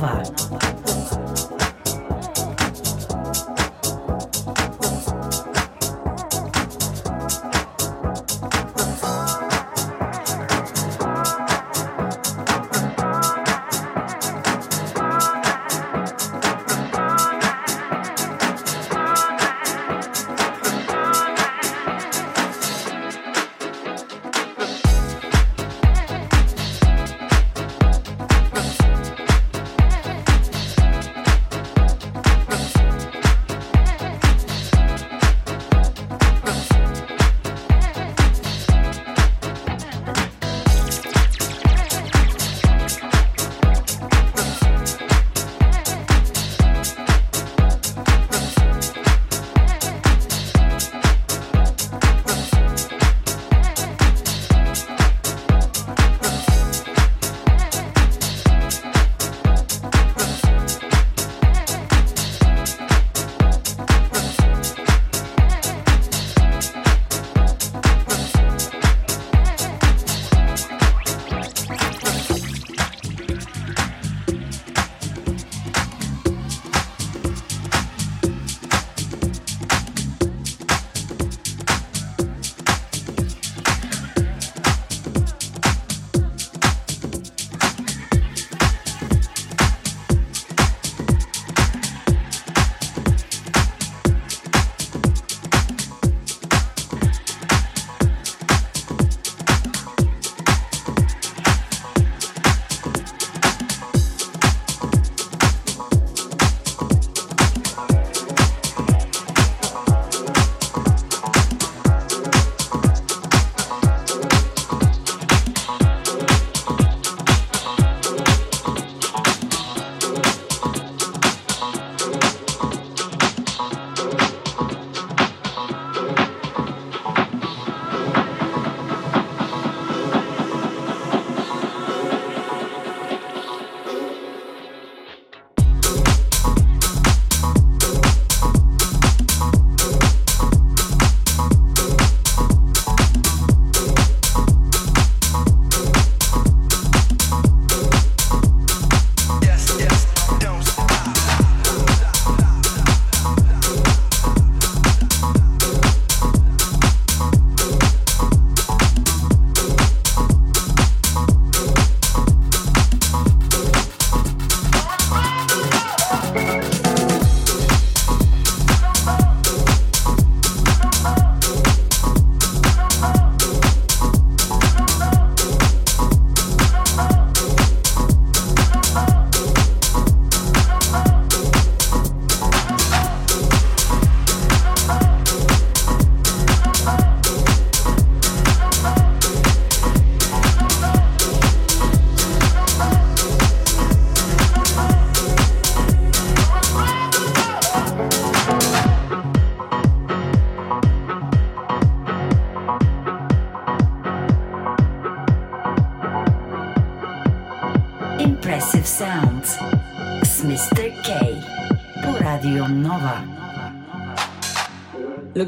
war.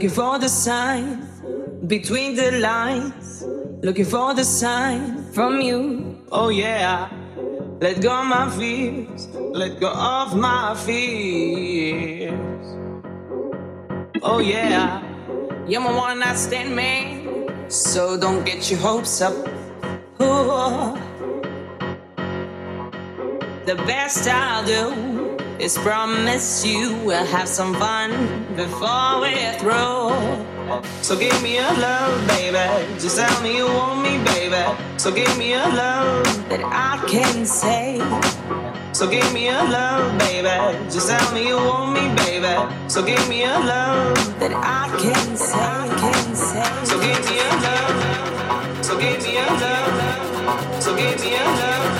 Looking for the sign between the lines. Looking for the sign from you. Oh yeah. Let go of my fears. Let go of my fears. Oh yeah. You're my one night stand man. So don't get your hopes up. Ooh. The best I'll do is promise you we'll have some fun before we're through. So give me a love, baby. Just tell me you want me, baby. So give me a love that I can say. So give me a love, baby. Just tell me you want me, baby. So give me a love that I can say, can say. So give me a love. So give me a love. So give me a love.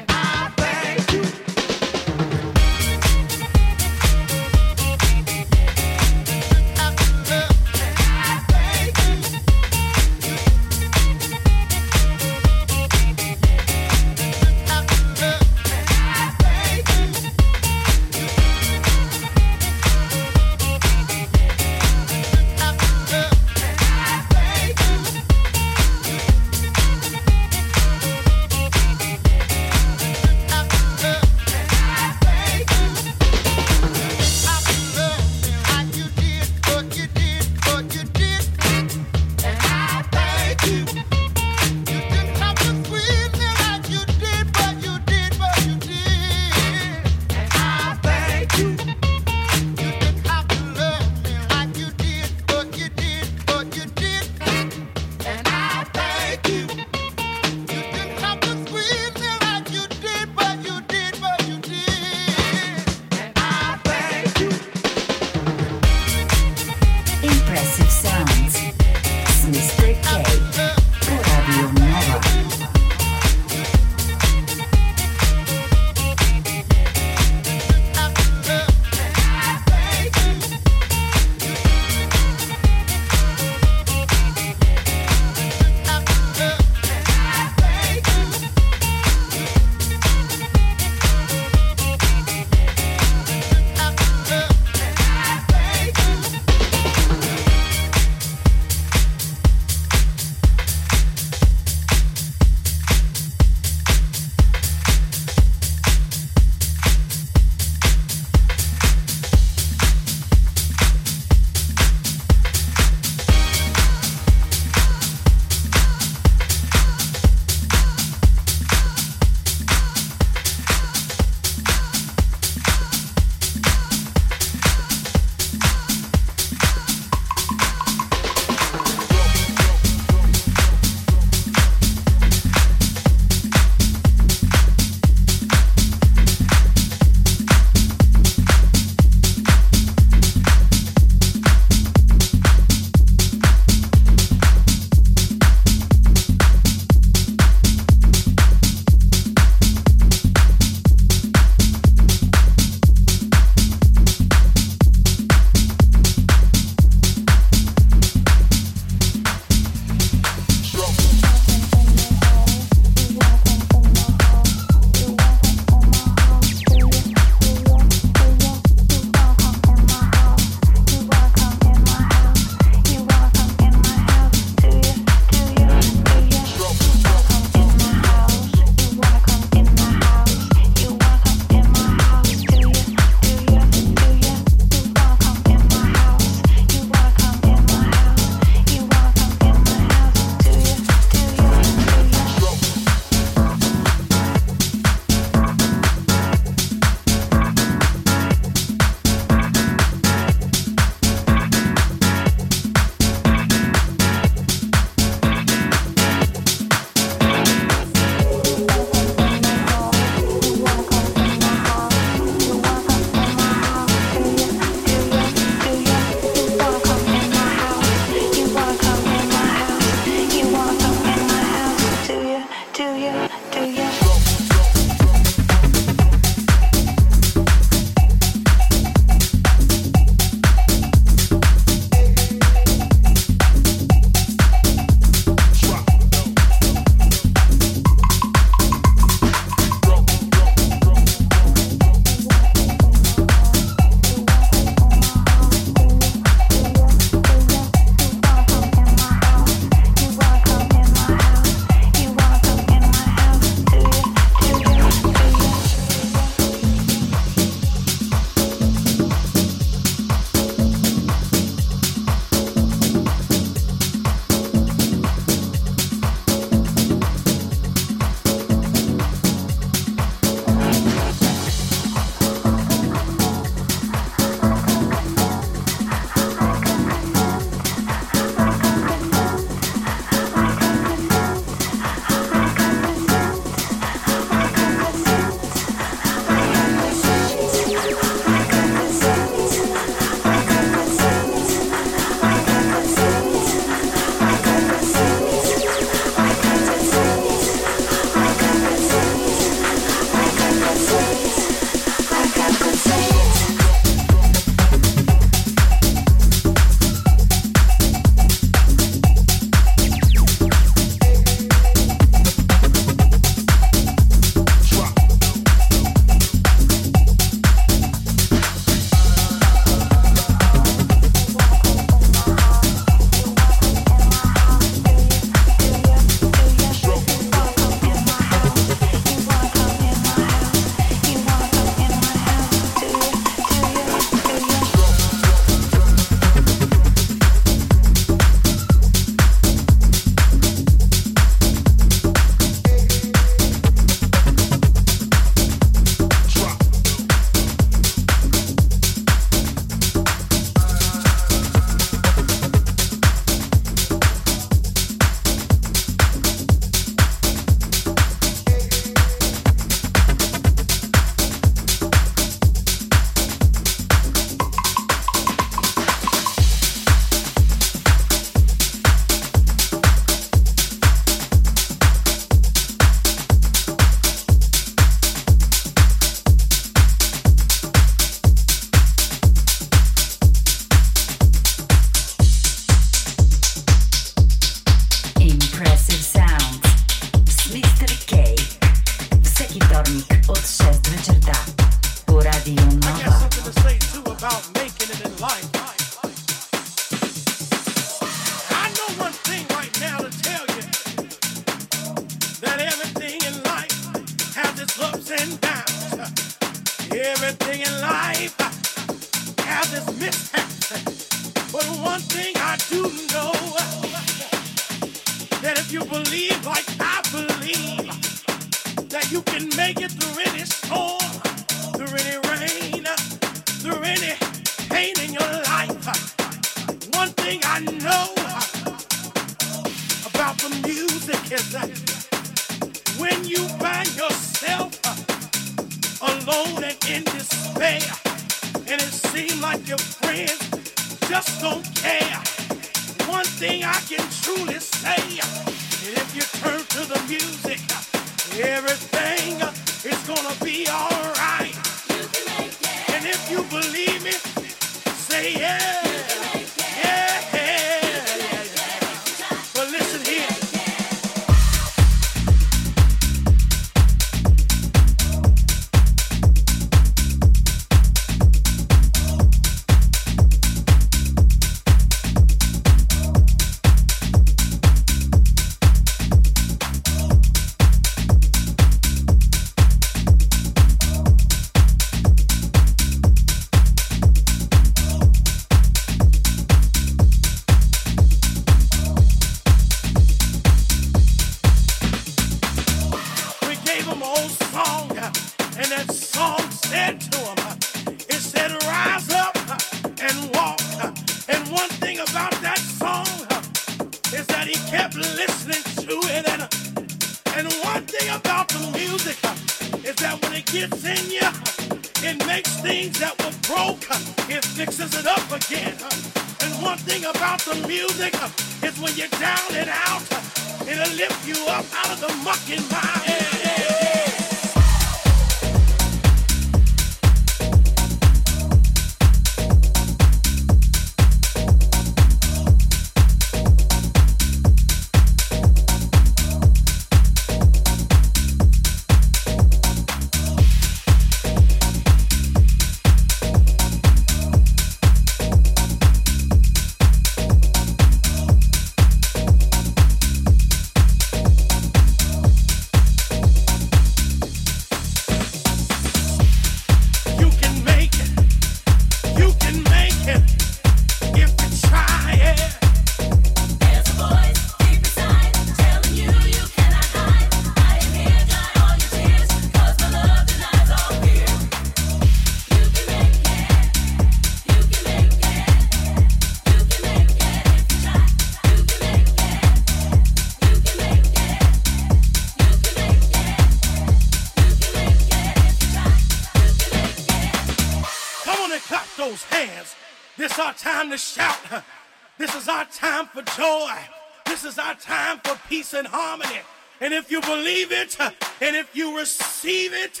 And harmony. And if you believe it and if you receive it,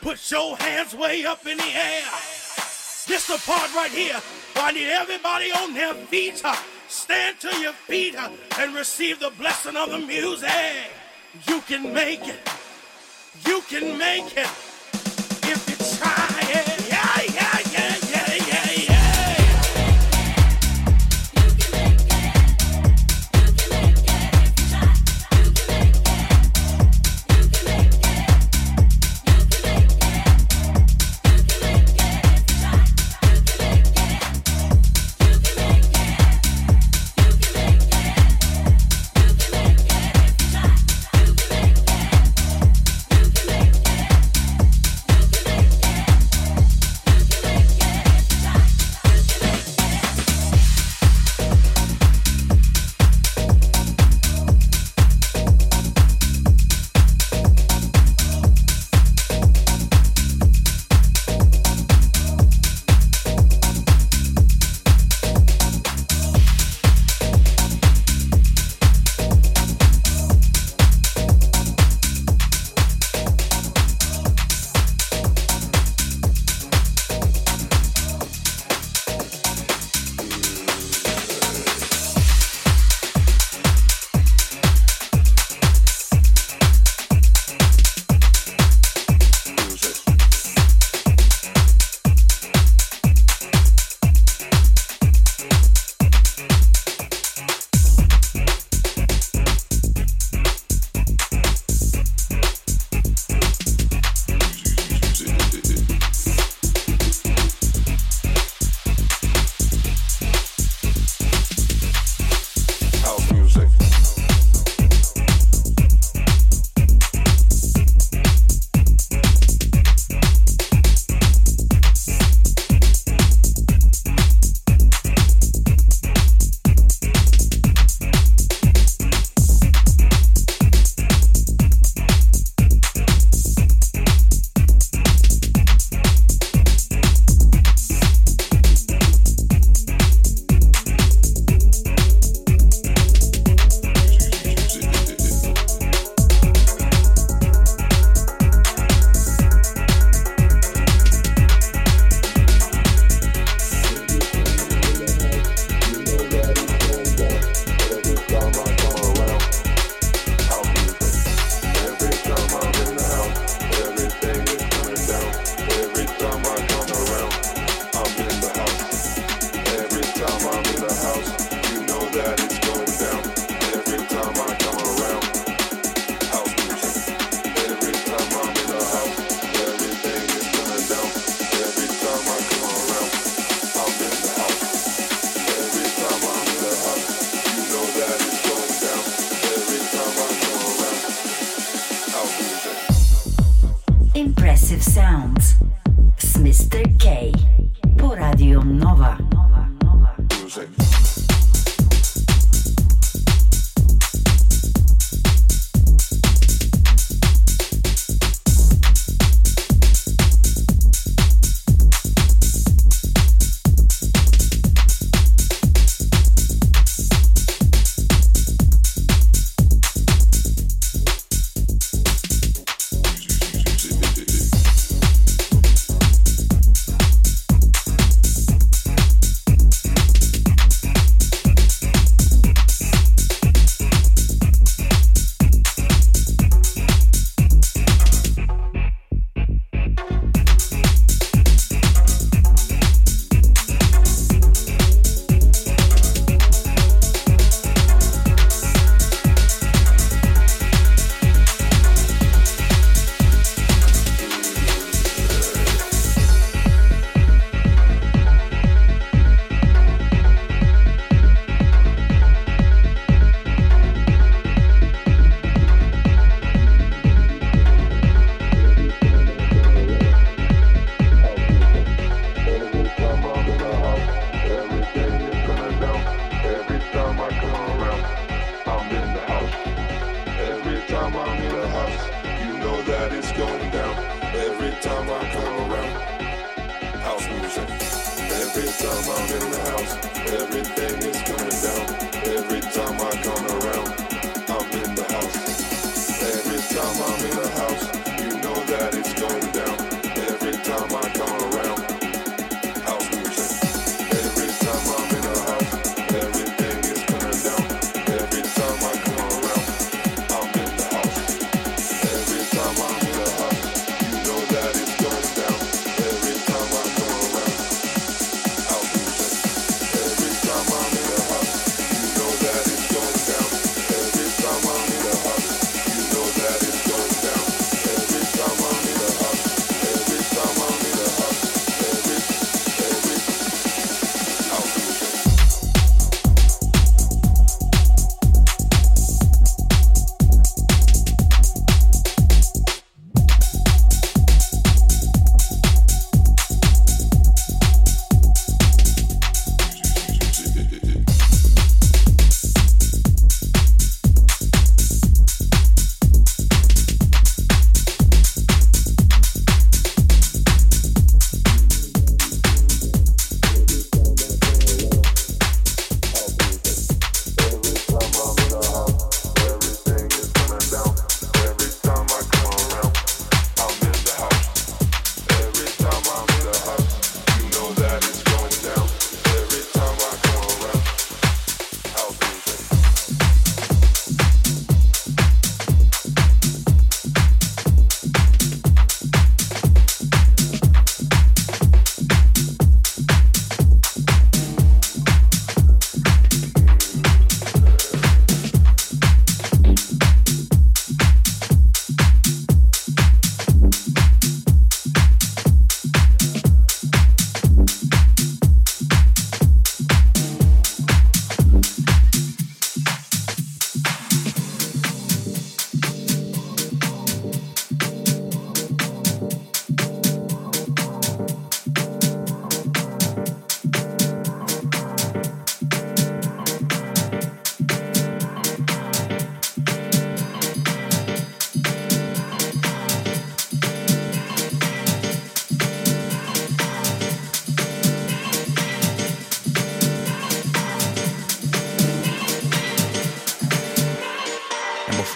put your hands way up in the air. This the part right here I need everybody on their feet. Stand to your feet and receive the blessing of the music. You can make it. You can make it if you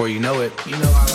you know it, you know